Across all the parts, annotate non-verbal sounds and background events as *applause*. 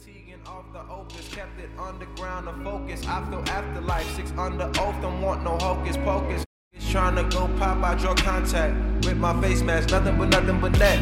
Fatiguing off the opus, kept it underground to focus. I feel afterlife, six under oath, don't want no hocus pocus. It's Trying to go pop out your contact with my face mask, nothing but nothing but net.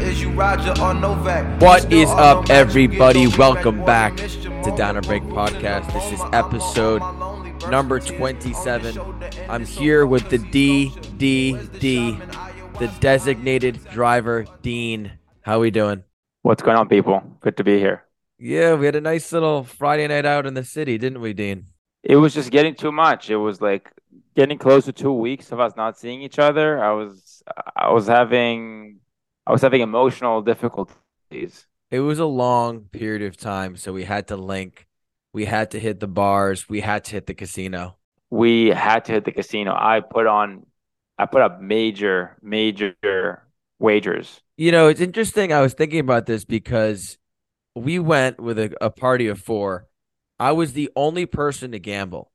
Is you Roger or Novak? What Still is all up, no match, you everybody? Welcome back boy, I missed you, to more Down and Break. Podcast. This is episode I'm lonely, versus number 27. your shoulder, and I'm here with the focused, D. D, the D, shop in Iowa? the designated driver, Dean. How we doing? What's going on, people? Good to be here. Yeah, we had a nice little Friday night out in the city, didn't we, Dean? It was just getting too much. It was like getting close to two weeks of us not seeing each other. I was, I was having, I was having emotional difficulties. It was a long period of time, so we had to link. We had to hit the bars. We had to hit the casino. We had to hit the casino. I put on, I put up major, major wagers. You know, it's interesting. I was thinking about this because we went with a, a party of four. I was the only person to gamble.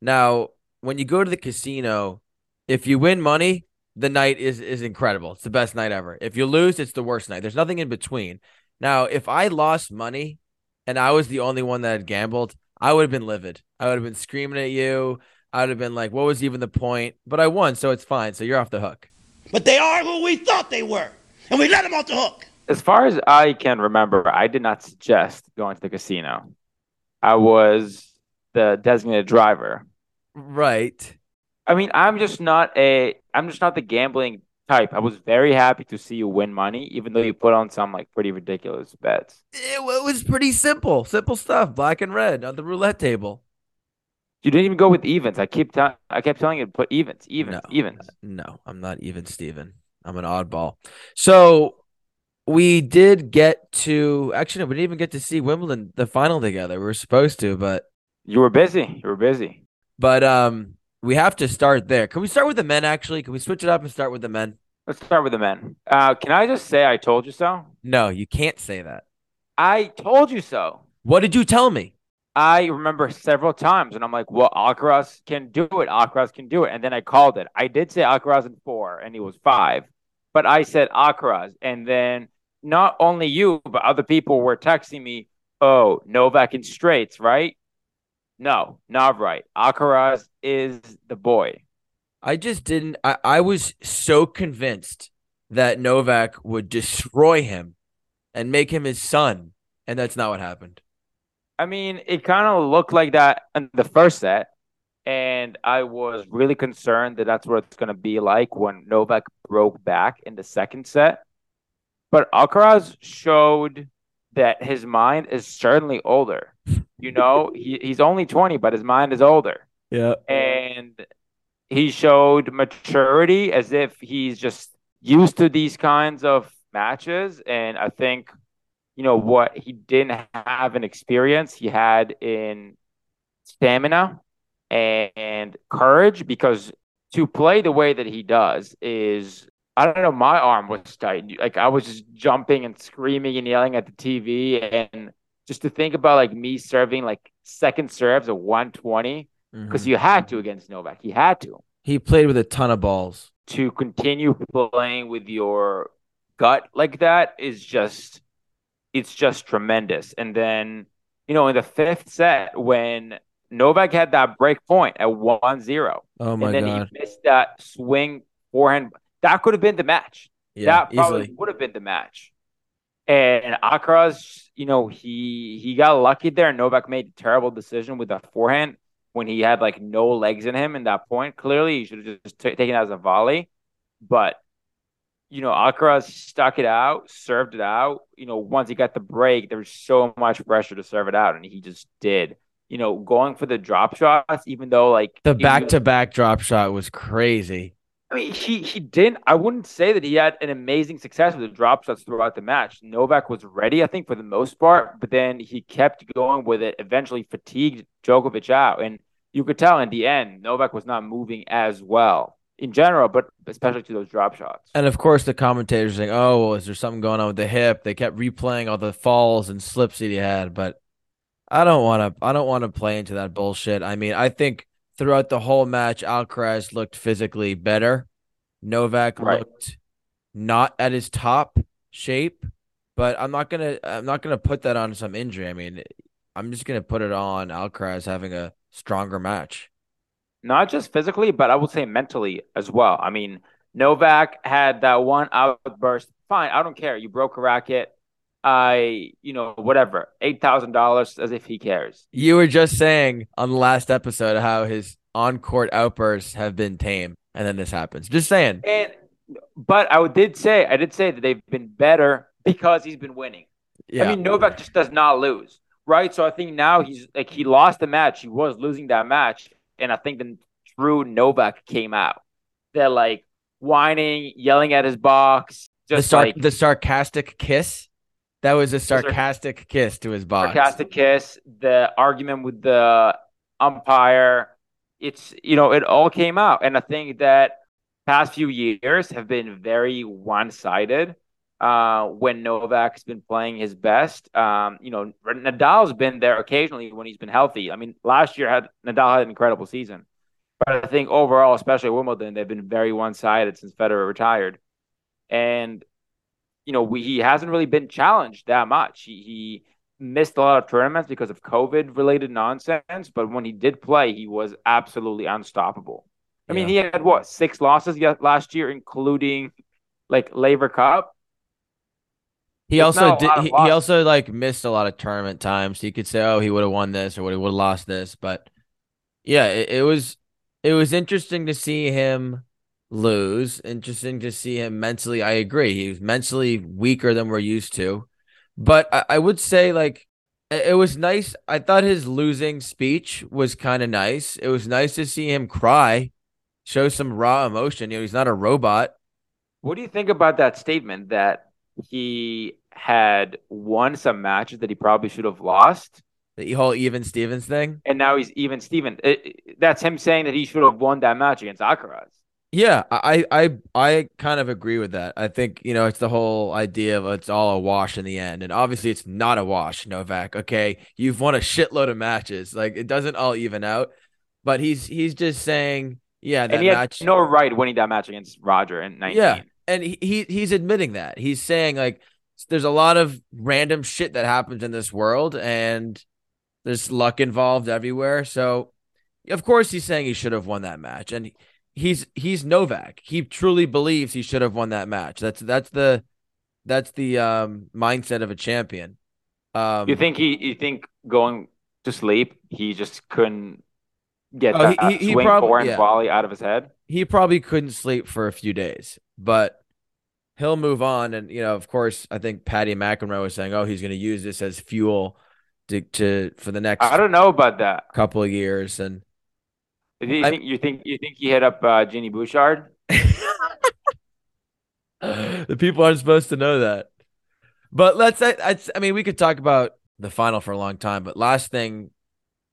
Now, when you go to the casino, if you win money, the night is is incredible. It's the best night ever. If you lose, it's the worst night. There's nothing in between. Now, if I lost money and I was the only one that had gambled, I would have been livid. I would have been screaming at you. I would have been like, what was even the point? But I won, so it's fine. So you're off the hook. But they are who we thought they were. And we let them off the hook. As far as I can remember, I did not suggest going to the casino. I was the designated driver. Right. I mean, I'm just not a I'm just not the gambling type. I was very happy to see you win money, even though you put on some like pretty ridiculous bets. It, it was pretty simple, simple stuff, black and red on the roulette table. You didn't even go with evens. I keep tell I kept telling you to put evens, evens, No. evens. No, I'm not even Steven. I'm an oddball. So we did get to actually no, we didn't even get to see Wimbledon the final together. We were supposed to, but You were busy. You were busy. but um we have to start there. Can we start with the men actually? Can we switch it up and start with the men? Let's start with the men. Uh, can I just say I told you so? No, you can't say that. I told you so. What did you tell me? I remember several times, and I'm like, "Well, Alcaraz can do it. Alcaraz can do it." And then I called it. I did say Alcaraz in four, and he was five, but I said Alcaraz, and then not only you, but other people were texting me, "Oh, Novak in straights, right?" No, not right. Alcaraz is the boy. I just didn't I, I was so convinced that Novak would destroy him and make him his son, and that's not what happened. I mean, it kind of looked like that in the first set, and I was really concerned that that's what it's going to be like when Novak broke back in the second set. But Alcaraz showed that his mind is certainly older. You know, he, he's only 20, but his mind is older. Yeah. And he showed maturity as if he's just used to these kinds of matches. And I think, you know, what he didn't have an experience, he had in stamina and, and courage because to play the way that he does is I don't know, my arm was tight. Like I was just jumping and screaming and yelling at the TV and just to think about like me serving like second serves at 120 because Mhm. you had to against Novak. He had to He played with a ton of balls. to continue playing with your gut like that is just it's just tremendous. And then, you know, in the fifth set when Novak had that break point at 1-0 Oh my and then god. he missed that swing forehand that could have been the match. Yeah, that probably easily. would have been the match. And Alcaraz, you know, he he got lucky there. Novak made a terrible decision with that forehand when he had like no legs in him in that point. Clearly, he should have just t- taken it as a volley. But you know, Alcaraz stuck it out, served it out. You know, once he got the break, there was so much pressure to serve it out, and he just did. You know, going for the drop shots, even though like The back to back drop shot was crazy. I mean, he he didn't. I wouldn't say that he had an amazing success with the drop shots throughout the match. Novak was ready, I think, for the most part, but then he kept going with it. Eventually, fatigued Djokovic out, and you could tell in the end, Novak was not moving as well in general, but especially to those drop shots. And of course, the commentators saying, "Oh, well, is there something going on with the hip?" They kept replaying all the falls and slips that he had, but I don't want to. I don't want to play into that bullshit. I mean, I think throughout the whole match, Alcaraz looked physically better. Novak Right. looked not at his top shape. but I'm not gonna I'm not gonna put that on some injury. I mean, I'm just gonna put it on Alcaraz having a stronger match. Not just physically, but I would say mentally as well. I mean, Novak had that one outburst. Fine, I don't care. You broke a racket. I, you know, whatever, eight thousand dollars, as if he cares. You were just saying on the last episode how his on-court outbursts have been tame, and then this happens. Just saying. And, but I did say, I did say that they've been better because he's been winning. Yeah. I mean, Novak just does not lose, right? So I think now he's like he lost the match. He was losing that match, and I think the true Novak came out. They're like whining, yelling at his box, the, just sar- like the sarcastic kiss. That was a sarcastic kiss to his box. sarcastic kiss. The argument with the umpire. It's you know it all came out, and I think that past few years have been very one sided. Uh, when Novak's been playing his best, um, you know Nadal's been there occasionally when he's been healthy. I mean, last year had Nadal had an incredible season, but I think overall, especially Wimbledon, they've been very one sided since Federer retired, and you know we, he hasn't really been challenged that much. He, he missed a lot of tournaments because of COVID related nonsense, but when he did play, he was absolutely unstoppable. I mean, he had what six losses last year, including like Laver Cup. He also did. He, he also like missed a lot of tournament times. He could say, oh, he would have won this or would he would have lost this. But yeah, it, it was it was interesting to see him lose. Interesting to see him mentally. I agree. He was mentally weaker than we're used to. But I, I would say like it, was nice. I thought his losing speech was kind of nice. It was nice to see him cry, show some raw emotion. You know, he's not a robot. What do you think about that statement that he had won some matches that he probably should have lost, The whole even Stevens thing. and now he's even Steven? It- it- that's him saying that he should have won that match against Alcaraz. Yeah, I, I I kind of agree with that. I think, you know, it's the whole idea of it's all a wash in the end. And obviously it's not a wash, Novak. Okay. You've won a shitload of matches. Like it doesn't all even out. But he's he's just saying, yeah, that and he had match. no right winning that match against Roger in 19. Yeah. And he, he he's admitting that. He's saying like there's a lot of random shit that happens in this world and there's luck involved everywhere. So of course he's saying he should have won that match. And he's he's Novak. He truly believes he should have won that match. That's that's the that's the um mindset of a champion. Um You think he? You think going to sleep, he just couldn't get Oh, that he- he- he swing prob- forehand yeah. volley out of his head? he probably couldn't sleep for a few days, but he'll move on. And you know, of course, I think Patty McEnroe was saying, "Oh, he's going to use this as fuel to, to for the next I don't know about that. couple of years." And Do you I- think you think you think he hit up uh, Genie Bouchard? *laughs* the people aren't supposed to know that. But let's. I, I, I mean, we could talk about the final for a long time. But last thing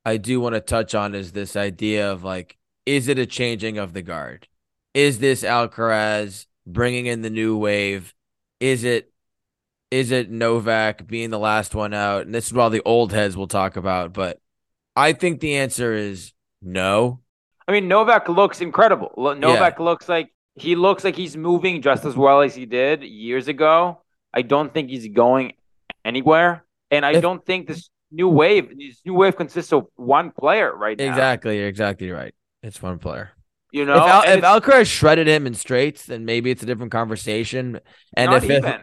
I do want to touch on is this idea of like, is it a changing of the guard? Is this Alcaraz bringing in the new wave? Is it is it Novak being the last one out? And this is what all the old heads will talk about. But I think the answer is no. I mean, Novak looks incredible. Novak looks like he looks like he's moving just as well as he did years ago. I don't think he's going anywhere, and I If- don't think this new wave, this new wave consists of one player right now. Exactly, you're exactly right. It's one player. You know, if, Al- if Alcaraz shredded him in straights, then maybe it's a different conversation. And if if,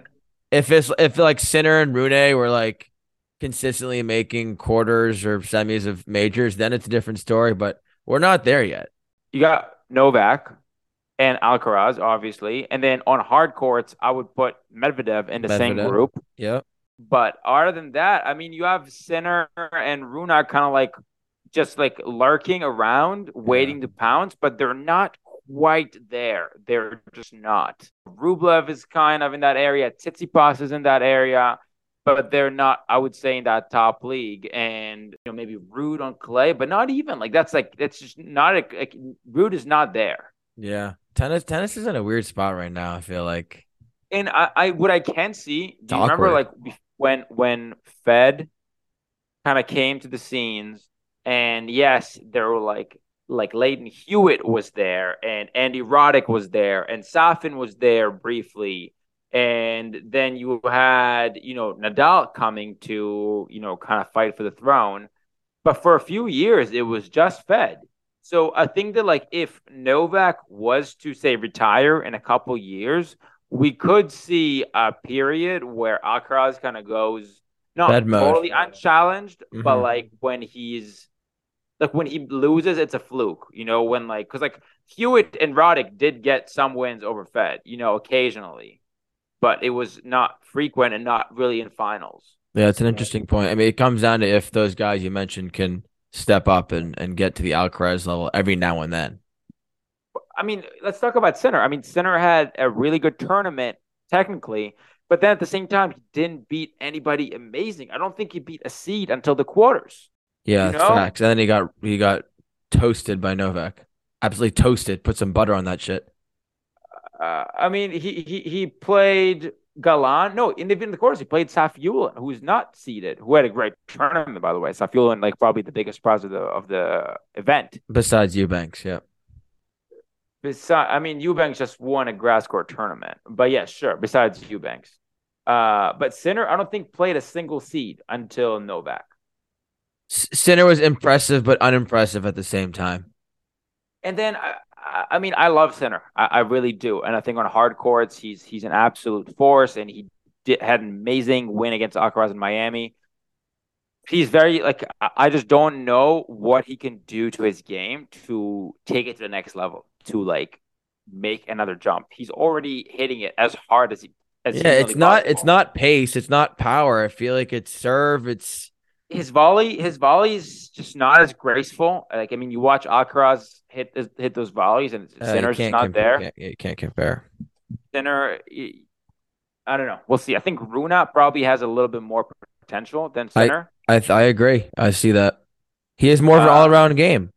if it's if like Sinner and Rune were like consistently making quarters or semis of majors, then it's a different story. But we're not there yet. you got Novak and Alcaraz, obviously, and then on hard courts, I would put Medvedev in the same group. Yeah. But other than that, I mean, you have Sinner and Rune kind of like just like lurking around, waiting to pounce, but they're not quite there. They're just not. Rublev is kind of in that area. Tsitsipas is in that area, but they're not. I would say in that top league, and you know maybe Ruud on clay, but not even like that's like that's just not a like, Ruud is not there. Yeah. Tennis tennis is in a weird spot right now. I feel like. And I, I what I can see, do you remember like when when Fed kind of came to the scenes, and yes, there were like like Lleyton Hewitt was there, and Andy Roddick was there, and Safin was there briefly, And then you had, you know, Nadal coming to, you know, kind of fight for the throne. But for a few years, it was just Fed. So I think that like if Novak was to say retire in a couple years, we could see a period where Alcaraz kind of goes not totally unchallenged, but Mhm. like when he's like when he loses, it's a fluke, you know, when like because like Hewitt and Roddick did get some wins over Fed, you know, occasionally, but it was not frequent and not really in finals. Yeah, it's an interesting point. I mean, it comes down to if those guys you mentioned can step up and, and get to the Alcaraz level every now and then. I mean, let's talk about Sinner. I mean, Sinner had a really good tournament technically, but then at the same time, he didn't beat anybody amazing. I don't think he beat a seed until the quarters. Yeah, You know? facts. And then he got he got toasted by Novak. Absolutely toasted. Put some butter on that shit. Uh, I mean, he he he played Galan. No, in the, in the quarters, he played Safiullin, who's not seeded, who had a great tournament, by the way. Safiullin, like probably the biggest prize of the of the event. Besides Eubanks, yeah. Besides, I mean, Eubanks just won a grass court tournament, but yeah, sure. Besides Eubanks, uh, but Sinner, I don't think played a single seed until Novak. Sinner was impressive but unimpressive at the same time. And then I, I- mean, I love Sinner. I, I really do. And I think on hard courts, he's he's an absolute force. And he did, had an amazing win against Alcaraz in Miami. He's very like I just don't know what he can do to his game to take it to the next level to like make another jump. He's already hitting it as hard as he as Yeah, it's not it's not pace, it's not power. I feel like it's serve, it's his volley his volley is just not as graceful. Like I mean, you watch Alcaraz hit hit those volleys and uh, you Sinner's just can't compare, there. Can't, you can't compare. Sinner, I don't know. We'll see. I think Rune probably has a little bit more potential than I- Sinner. I I agree. I see that. He has more of an Uh, all around game.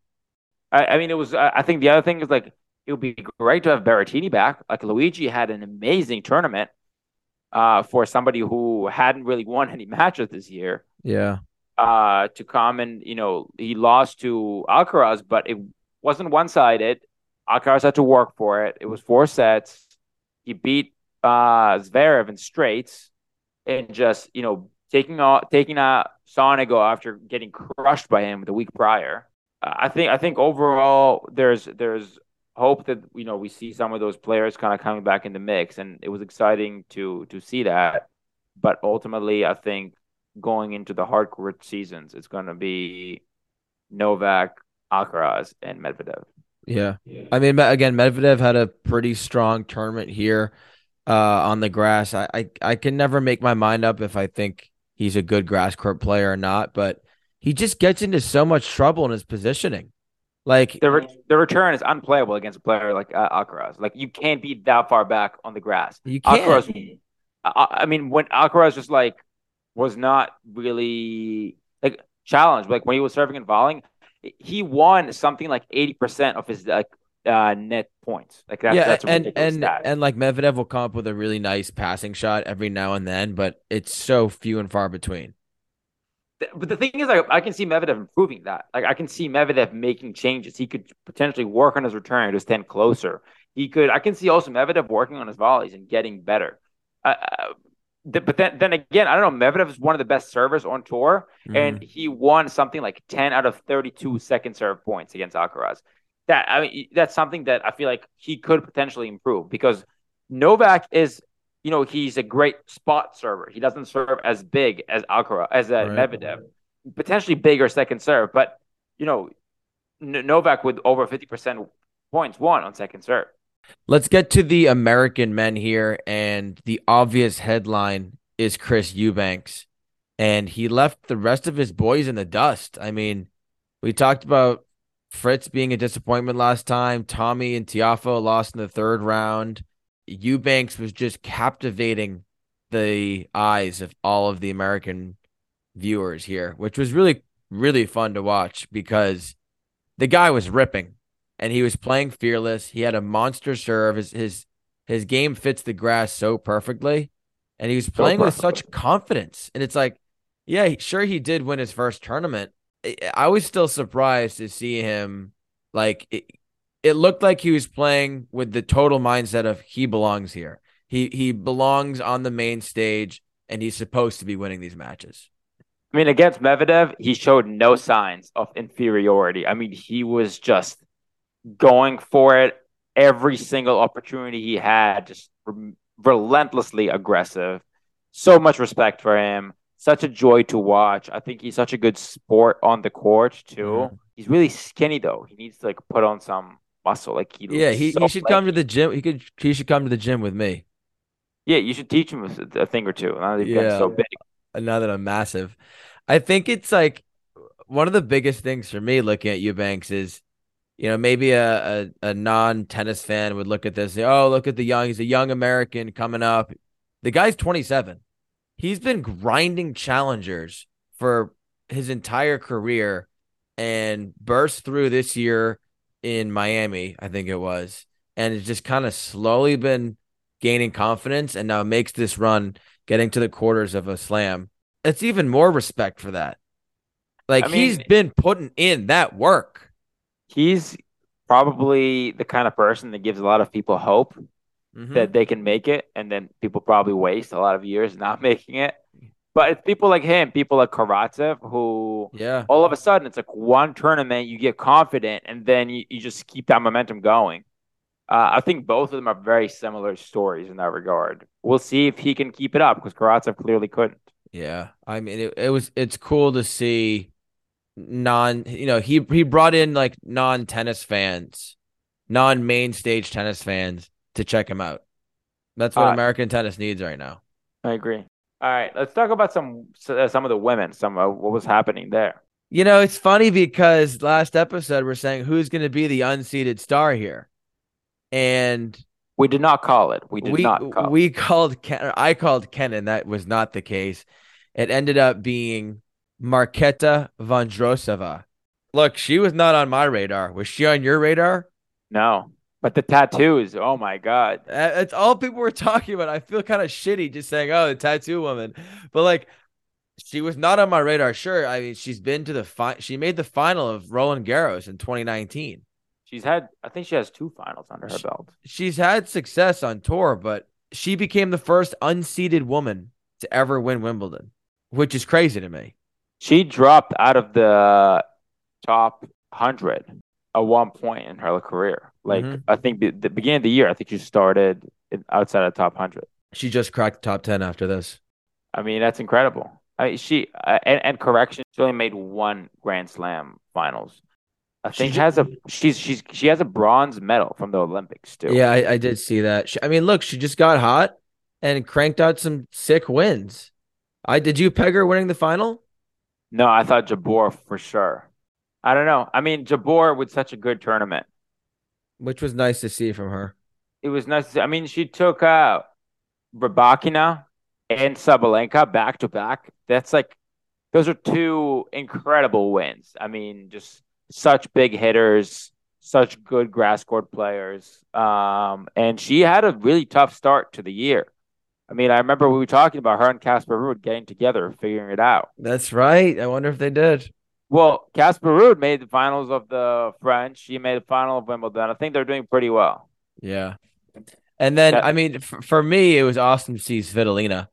I, I mean, it was. I I think the other thing is like it would be great to have Berrettini back. Like Luigi had an amazing tournament uh, for somebody who hadn't really won any *laughs* matches this year. Yeah. Uh, to come and you know he lost to Alcaraz, but it wasn't one sided. Alcaraz had to work for it. It was four sets. He beat uh, Zverev in straights, and just you know taking out taking out Sonego after getting crushed by him the week prior. I think I think overall there's there's hope that you know we see some of those players kind of coming back in the mix, and it was exciting to to see that. But ultimately, I think going into the hard court seasons, it's going to be Novak, Alcaraz, and Medvedev. Yeah. I mean, again, Medvedev had a pretty strong tournament here uh, on the grass. I, I I can never make my mind up if I think he's a good grass court player or not, but he just gets into so much trouble in his positioning. Like, The re- the return is unplayable against a player like uh, Alcaraz. Like you can't be that far back on the grass. you can't. Alcaraz, I, I mean, when Alcaraz just like was not really like challenged, like when he was serving and volleying, he won something like eighty percent of his like uh, net points. Like that's yeah, that's and and stat. and like Medvedev will come up with a really nice passing shot every now and then, but it's so few and far between. But the thing is, like, I can see Medvedev improving that. Like, I can see Medvedev making changes. He could potentially work on his return to stand closer. He could. I can see also Medvedev working on his volleys and getting better. Uh, uh, th- but then, then again, I don't know. Medvedev is one of the best servers on tour, and Mhm. he won something like ten out of thirty-two second serve points against Alcaraz. That I mean, that's something that I feel like he could potentially improve because Novak is, you know, he's a great spot server. He doesn't serve as big as Alcaraz as uh, Right. Medvedev, potentially bigger second serve, but you know, Novak with over fifty percent points won on second serve. Let's get to the American men here, and the obvious headline is Chris Eubanks, and he left the rest of his boys in the dust. I mean, we talked about Fritz being a disappointment last time. Tommy and Tiafoe lost in the third round. Eubanks was just captivating the eyes of all of the American viewers here, which was really, really fun to watch because the guy was ripping and he was playing fearless. He had a monster serve. His his his game fits the grass so perfectly, and he was playing with such confidence. And it's like, yeah, sure he did win his first tournament. I, I was still surprised to see him like it, it looked like he was playing with the total mindset of he belongs here. He he belongs on the main stage, and he's supposed to be winning these matches. I mean, against Medvedev, he showed no signs of inferiority. I mean, he was just going for it every single opportunity he had, just re- relentlessly aggressive. So much respect for him. Such a joy to watch. I think he's such a good sport on the court too. He's really skinny though. He needs to like put on some muscle. Like he Yeah, he, so he should come to the gym. He could he should come to the gym with me. Yeah, you should teach him a, a thing or two. Now that he's Yeah. so big. Uh, now that I'm massive. I think it's like one of the biggest things for me looking at Eubanks is, you know, maybe a, a, a non tennis fan would look at this, and say, oh, look at the young, he's a young American coming up. The guy's 27. He's been grinding challengers for his entire career and burst through this year in Miami, I think it was, and it's just kind of slowly been gaining confidence and now makes this run getting to the quarters of a slam. It's even more respect for that. Like I he's mean- been putting in that work. He's probably the kind of person that gives a lot of people hope Mhm. that they can make it, and then people probably waste a lot of years not *laughs* making it. But it's people like him, people like Karatsev, who yeah. all of a sudden it's like one tournament, you get confident, and then you, you just keep that momentum going. Uh, I think both of them are very similar stories in that regard. We'll see if he can keep it up because Karatsev clearly couldn't. Yeah. I mean it, it was it's cool to see non you know, he he brought in like non tennis fans, non main stage tennis fans to check him out. That's what Uh, American tennis needs right now. I agree. All right, let's talk about some uh, some of the women, some of what was happening there. You know, it's funny because last episode we're saying who's going to be the unseeded star here. And We did not call it. We did we not call. it. we called Ken, I called Kenin. That was not the case. It ended up being Marketa Vondrousova. Look, she was not on my radar. Was she on your radar? No, but the tattoos. Oh my god. Uh, That's all people were talking about. I feel kind of shitty just saying, "Oh, the tattoo woman," but like, she was not on my radar. Sure, I mean, she's been to the fi- She made the final of Roland Garros in 2019. She's had. I think she has two finals under her She- belt. She's had success on tour, but she became the first unseeded woman to ever win Wimbledon, which is crazy to me. She dropped out of the top hundred at one point in her career. Like Mhm. I think the, the beginning of the year, I think she started in, outside of the top hundred. She just cracked the top 10 after this. I mean, that's incredible. I mean, she uh, and, and correction, she only made one Grand Slam finals. I She think ju- has a she's she's she has a bronze medal from the Olympics too. Yeah, I, I did see that. She, I mean, look, she just got hot and cranked out some sick wins. I did you peg her winning the final? No, I thought Jabeur for sure. I don't know. I mean, Jabeur with such a good tournament. Which was nice to see from her. It was nice. see- I mean, she took out Rybakina and Sabalenka back to back. That's like those are two incredible wins. I mean, just such big hitters, such good grass court players. Um, and she had a really tough start to the year. I mean, I remember we were talking about her and Casper Ruud getting together, figuring it out. That's right. I wonder if they did. Well, Casper Ruud made the finals of the French. She made the final of Wimbledon. I think they're doing pretty well. Yeah. And then, That- I mean, f- for me, it was awesome to see Svitolina.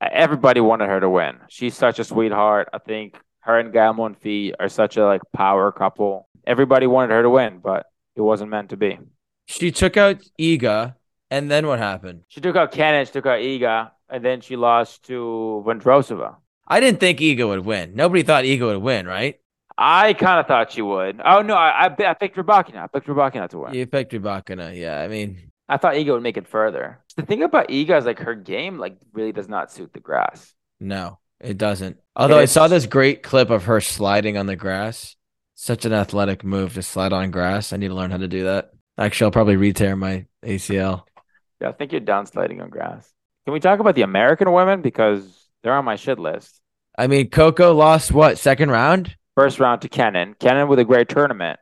Everybody wanted her to win. She's such a sweetheart. I think her and Gael Monfils are such a like power couple. Everybody wanted her to win, but it wasn't meant to be. She took out Iga, and then what happened? She took out Kenin, she took out Iga, and then she lost to Vondrousova. I didn't think Iga would win. Nobody thought Iga would win, right? I kind of thought she would. Oh no, I I, I picked Rybakina. I picked Rybakina to win. You picked Rybakina. Yeah, I mean, I thought Iga would make it further. The thing about Iga is like her game like really does not suit the grass. no, it doesn't. Although I saw this great clip of her sliding on the grass. Such an athletic move to slide on grass. I need to learn how to do that. Actually, I'll probably re-tear my ACL. Yeah, I think you're downsliding on grass. Can we talk about the American women because they're on my shit list? I mean, Coco lost what second round? First round to Kenin. Kenin with a great tournament.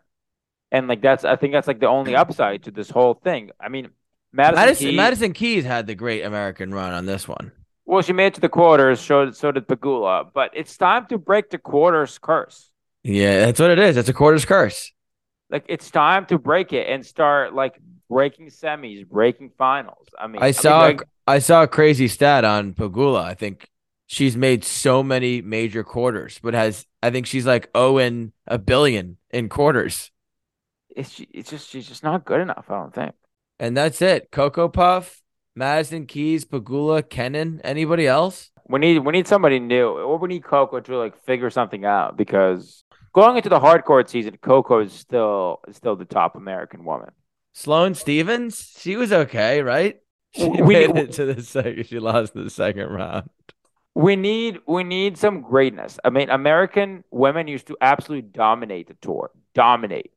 And like that's I think that's like the only upside to this whole thing. I mean, Madison, Madison Keys, Madison Keys had the great American run on this one. well, she made it to the quarters, so, so did Pegula. But it's time to break the quarters curse. Yeah, that's what it is. It's a quarter's curse. Like it's time to break it and start like breaking semis, breaking finals. I mean, I saw mean, like, I saw a crazy stat on Pegula. I think she's made so many major quarters, but has I think she's like oh owing a billion in quarters. it's it's just she's just not good enough. I don't think. And that's it. Coco Puff, Madison Keys, Pegula, Kenin, anybody else? We need we need somebody new, or we need Coco to like figure something out because going into the hard court season, Coco is still is still the top American woman. Sloane Stevens, she was okay, right? She We- made it to the second. She lost the second round. We need we need some greatness. I mean, American women used to absolutely dominate the tour, dominate.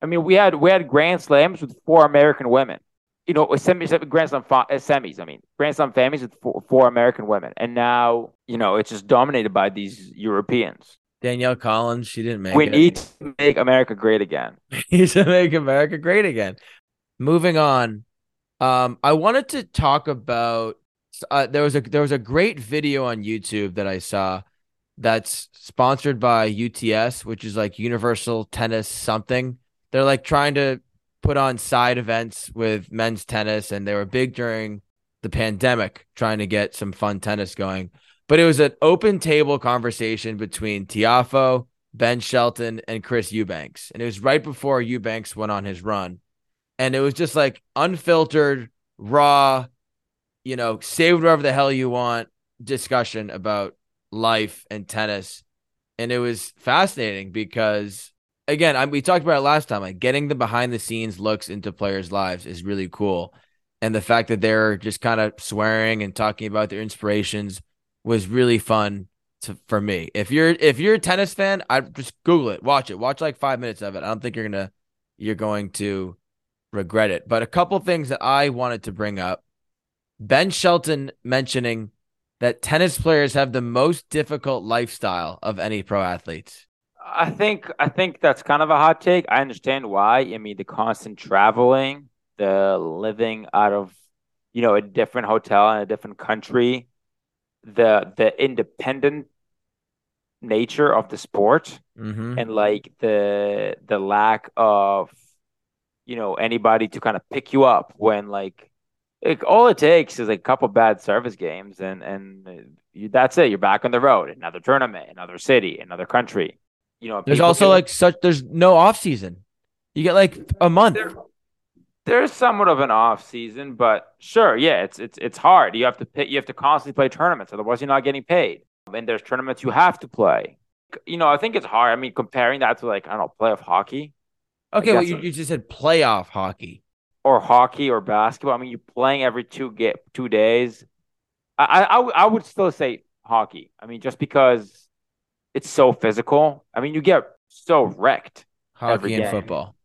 I mean, we had we had Grand Slams with four American women. You know, semis, Grand Slam fa- uh, semis. I mean, Grand Slam families with four, four American women, and now you know it's just dominated by these Europeans. Danielle Collins, she didn't make we it. We need to make America great again. *laughs* We need to make America great again. Moving on, um, I wanted to talk about. Uh, there was a there was a great video on YouTube that I saw that's sponsored by UTS, which is like Universal Tennis something. They're like trying to put on side events with men's tennis, and they were big during the pandemic, trying to get some fun tennis going. But it was an open table conversation between Tiafoe, Ben Shelton, and Chris Eubanks. And it was right before Eubanks went on his run. And it was just like unfiltered, raw, you know, say whatever the hell you want discussion about life and tennis. And it was fascinating because, again, I, we talked about it last time. Like getting the behind the scenes looks into players' lives is really cool. And the fact that they're just kind of swearing and talking about their inspirations was really fun to, for me. If you're if you're a tennis fan, I just Google it, watch it, watch like five minutes of it. I don't think you're gonna you're going to regret it. But a couple things that I wanted to bring up: Ben Shelton mentioning that tennis players have the most difficult lifestyle of any pro athletes. I think I think that's kind of a hot take. I understand why. I mean, the constant traveling, the living out of, you know, a different hotel in a different country, the the independent nature of the sport, Mm-hmm. and like the the lack of, you know, anybody to kind of pick you up when like, like all it takes is a couple bad service games, and and you, that's it. You're back on the road. Another tournament, another city, another country. You know, There's also can- like such. There's no off season. You get like a month. there, there's somewhat of an off season, but sure, yeah, it's it's it's hard. You have to pay, you have to constantly play tournaments, otherwise you're not getting paid. And there's tournaments you have to play. You know, I think it's hard. I mean, comparing that to like I don't know, playoff hockey Okay, well you, so. you just said playoff hockey. or hockey or basketball. I mean, you're playing every two get two days. I I, I would- still say hockey. I mean, just because it's so physical. I mean, you get so wrecked. Hockey and game. football.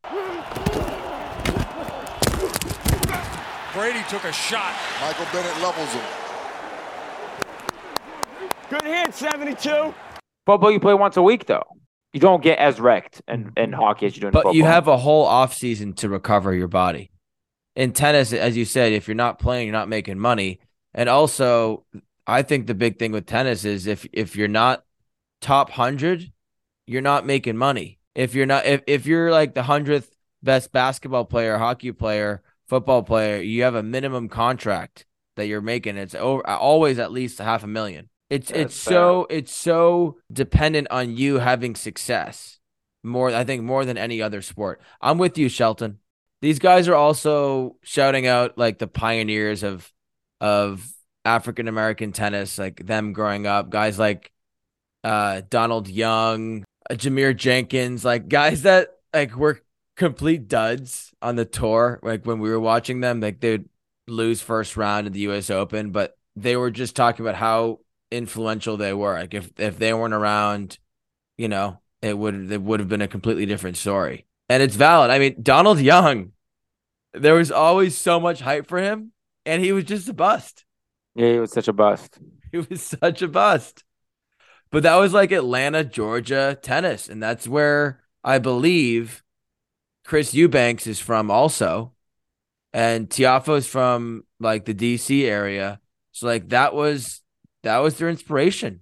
Brady took a shot. Michael Bennett levels him. Good hit, 72. Football, you play once a week though. You don't get as wrecked in, in hockey as you do in But football. you have a whole off season to recover your body. In tennis, as you said, if you're not playing, you're not making money. And also, I think the big thing with tennis is if if you're not top hundred, you're not making money. If you're not if, if you're like the hundredth best basketball player, hockey player, football player, you have a minimum contract that you're making. It's over always at least half a million. It's That's it's so it's so dependent on you having success more I think more than any other sport. I'm with you, Shelton. These guys are also shouting out like the pioneers of of African American tennis, like them growing up, guys like uh Donald Young, uh, Jarmere Jenkins, like guys that like were complete duds on the tour. Like when we were watching them, like they'd lose first round in the US Open, but they were just talking about how influential they were. Like if if they weren't around, you know, it would it would have been a completely different story. And it's valid. I mean, Donald Young, there was always so much hype for him, and he was just a bust. yeah, he was such a bust. *laughs* He was such a bust. But that was like Atlanta, Georgia tennis, and that's where I believe Chris Eubanks is from also. And Tiafoe's from like the DC area. So like that was that was their inspiration.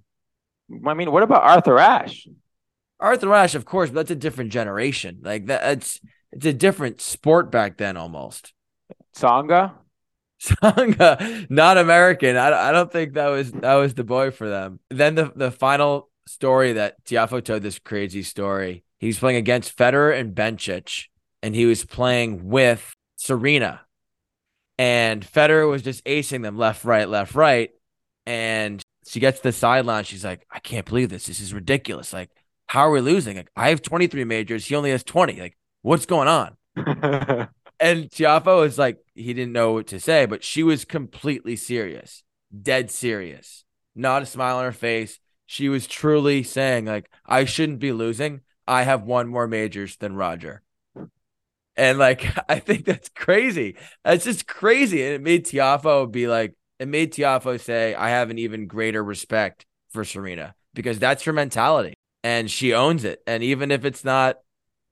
I mean, what about Arthur Ashe? Arthur Ashe, of course, but that's a different generation. Like that, it's it's a different sport back then almost. Tsonga. Tsonga, *laughs* not American. I, I don't think that was that was the boy for them. Then the the final story that Tiafoe told this crazy story. He's playing against Federer and Bencic, and he was playing with Serena, and Federer was just acing them left, right, left, right, and she gets to the sideline. She's like, "I can't believe this. This is ridiculous. Like, how are we losing? Like, I have 23 majors. He only has 20. Like, what's going on?" *laughs* And Tiafoe was like, he didn't know what to say, but she was completely serious, dead serious, not a smile on her face. She was truly saying, like, I shouldn't be losing. I have one more majors than Roger. And like, *laughs* I think that's crazy. That's just crazy. And it made Tiafoe be like, it made Tiafoe say, I have an even greater respect for Serena because that's her mentality and she owns it. And even if it's not,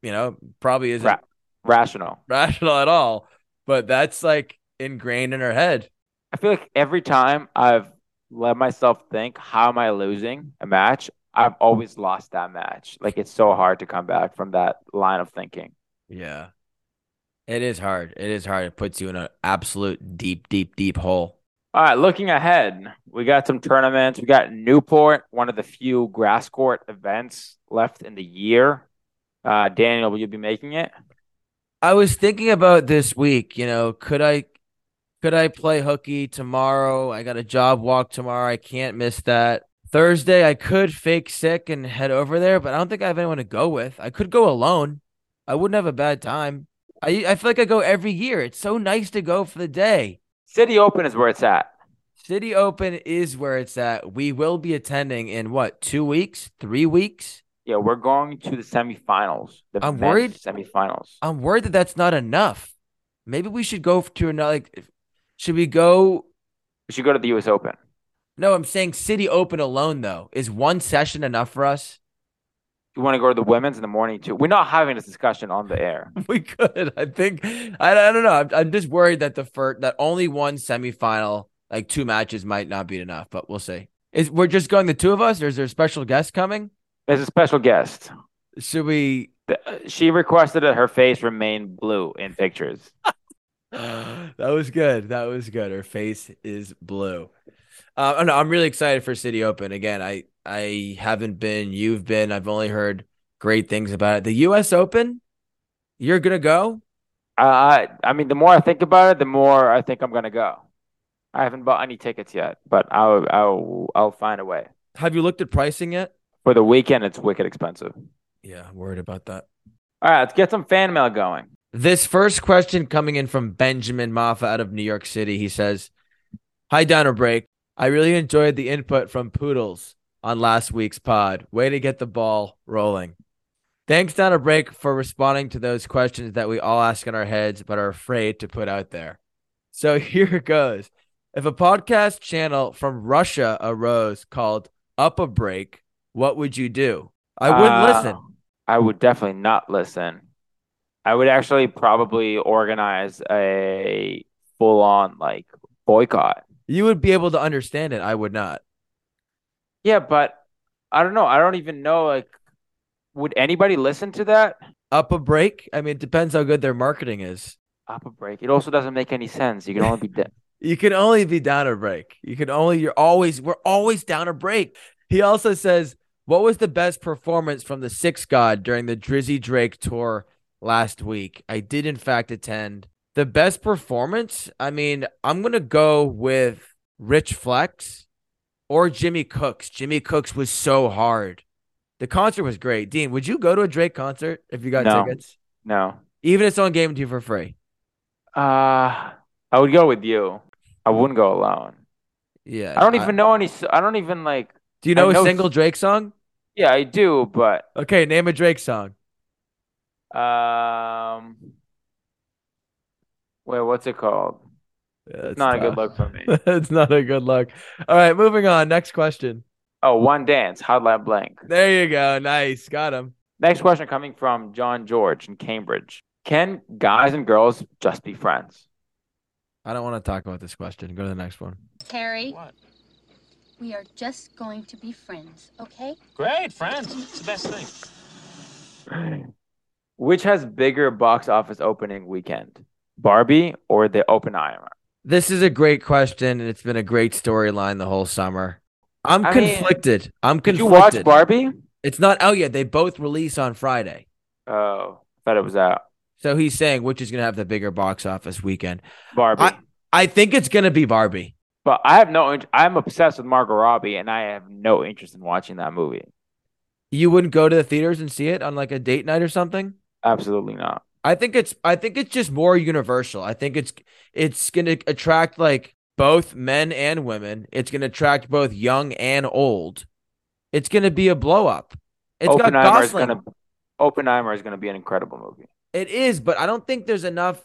you know, probably isn't Ra- rational. rational at all, but that's like ingrained in her head. I feel like every time I've let myself think, how am I losing a match? I've always lost that match. Like it's so hard to come back from that line of thinking. Yeah. It is hard. It is hard. It puts you in an absolute deep, deep, deep hole. All right, looking ahead, we got some tournaments. We got Newport, one of the few grass court events left in the year. Uh, Daniel, will you be making it? I was thinking about this week, you know, could I could I play hooky tomorrow? I got a job walk tomorrow. I can't miss that. Thursday, I could fake sick and head over there, but I don't think I have anyone to go with. I could go alone. I wouldn't have a bad time. I I feel like I go every year. It's so nice to go for the day. City Open is where it's at. City Open is where it's at. We will be attending in what, two weeks, three weeks? Yeah, we're going to the semifinals. The I'm worried- Semifinals. I'm worried that that's not enough. Maybe we should go to another. Like, should we go? We should go to the U.S. Open. No, I'm saying City Open alone though. Is one session enough for us? You want to go to the women's in the morning too? We're not having this discussion on the air. *laughs* We could. I think. I, I don't know. I'm, I'm just worried that the first that only one semifinal, like two matches, might not be enough. But we'll see. Is we're just going the two of us, or is there a special guest coming? There's a special guest. Should we? She requested that her face remain blue in pictures. *laughs* that was good. That was good. Her face is blue. Uh, no, I'm really excited for City Open. Again, I I haven't been. You've been. I've only heard great things about it. The U.S. Open. You're gonna go. Uh, I I mean, the more I think about it, the more I think I'm gonna go. I haven't bought any tickets yet, but I'll I'll I'll find a way. Have you looked at pricing yet? For the weekend, it's wicked expensive. Yeah, I'm worried about that. All right, let's get some fan mail going. This first question coming in from Benjamin Maffa out of New York City. He says, Hi, Downer Break. I really enjoyed the input from Poodles on last week's pod. Way to get the ball rolling. Thanks, Downer Break, for responding to those questions that we all ask in our heads but are afraid to put out there. So *laughs* here it goes. If a podcast channel from Russia arose called Up a Break, what would you do? I wouldn't Uh, listen. I would definitely not listen. I would actually probably organize a full on like boycott. You would be able to understand it. I would not. Yeah, but I don't know. I don't even know like would anybody listen to that? Up a break? I mean, it depends how good their marketing is. Up a break. It also doesn't make any sense. You can only be de- *laughs* You can only be down a break. You can only, you're always, we're always down a break. He also says, What was the best performance from the Six God during the Drizzy Drake tour last week? I did, in fact, attend. The best performance? I mean, I'm going to go with Rich Flex or Jimmy Cooks. Jimmy Cooks was so hard. The concert was great. Dean, would you go to a Drake concert if you got No. tickets? no. Even if it's on game to you for free. Uh I would go with you. I wouldn't go alone. Yeah. I don't even know any I don't even like Do you know I a know- single Drake song? Yeah, I do, but Okay, name a Drake song. um Wait, what's it called? Yeah, It's not a good look for me. *laughs* it's not a good look. All right, moving on. Next question. Oh, one dance, how'd that blank? There you go. Nice. Got him. Next question coming from John George in Cambridge. Can guys and girls just be friends? I don't want to talk about this question. Go to the next one. Harry, What? we are just going to be friends, okay? Great, friends. It's the best thing. Which has bigger box office opening weekend? Barbie or the Oppenheimer? This is a great question, and it's been a great storyline the whole summer. I'm I mean, conflicted. I'm Did you watch Barbie? It's not oh, out yet. They both release on Friday. Oh, I thought it was out. So he's saying which is going to have the bigger box office weekend. Barbie. I- I think it's going to be Barbie. but I have no. I'm obsessed with Margot Robbie, and I have no interest in watching that movie. You wouldn't go to the theaters and see it on like a date night or something? Absolutely not. I think it's I think it's just more universal. I think it's it's going to attract like both men and women. It's going to attract both young and old. It's going to be a blow up. It's got Oppenheimer is Gosling. gonna. Oppenheimer is gonna be an incredible movie. It is, but I don't think there's enough.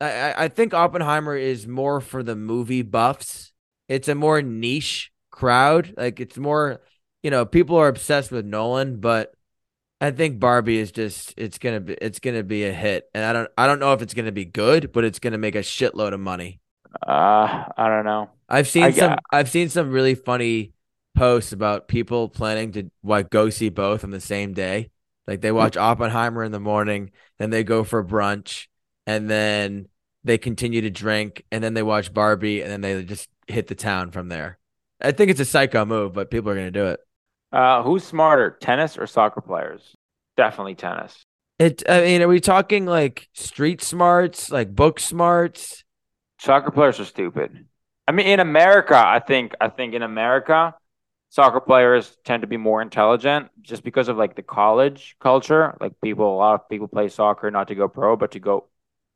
I, I- I think Oppenheimer is more for the movie buffs. It's a more niche crowd. Like it's more, you know, people are obsessed with Nolan, but I think Barbie is just it's gonna be it's gonna be a hit, and I don't I don't know if it's gonna be good, but it's gonna make a shitload of money. Uh, I don't know. I've seen I some got- I've seen some really funny posts about people planning to like go see both on the same day. Like they watch Oppenheimer in the morning, then they go for brunch, and then they continue to drink, and then they watch Barbie, and then they just hit the town from there. I think it's a psycho move, but people are gonna do it. Uh, who's smarter, tennis or soccer players? Definitely tennis. It I mean, are we talking like street smarts, like book smarts? Soccer players are stupid. I mean, in America, I think I think in America, soccer players tend to be more intelligent just because of like the college culture. Like people, a lot of people play soccer not to go pro, but to go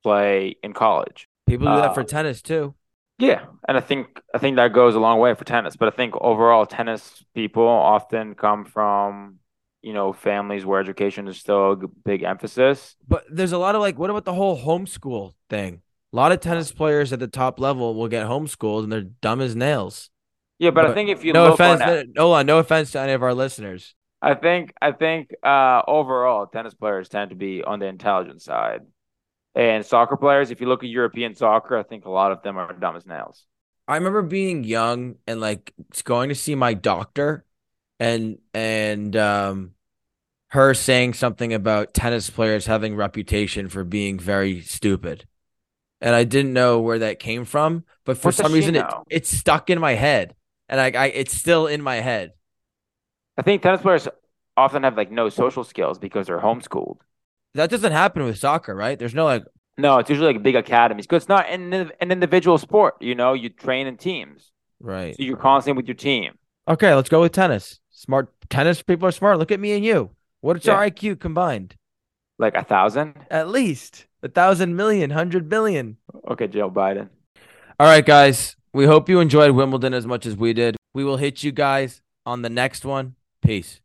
play in college. People do that for Uh, tennis too. Yeah, and I think I think that goes a long way for tennis. But I think overall, tennis people often come from you know families where education is still a big emphasis. But there's a lot of like, what about the whole homeschool thing? A lot of tennis players at the top level will get homeschooled and they're dumb as nails. Yeah, but I think if you no look offense, on no, no offense to any of our listeners. I think I think uh, overall tennis players tend to be on the intelligent side, and soccer players. If you look at European soccer, I think a lot of them are dumb as nails. I remember being young and like going to see my doctor and and um her saying something about tennis players having reputation for being very stupid. And I didn't know where that came from, but for What some reason it, it's stuck in my head. And I, I it's still in my head. I think tennis players often have like no social skills because they're homeschooled. That doesn't happen with soccer, right? There's no like No, it's usually like big academies because it's not an, an individual sport. You know, you train in teams, right. so you're constantly with your team. Okay, let's go with tennis. Smart tennis people are smart. Look at me and you. What's our IQ combined? Like a thousand. At least a thousand million, hundred billion. Okay, Joe Biden. All right, guys. We hope you enjoyed Wimbledon as much as we did. We will hit you guys on the next one. Peace.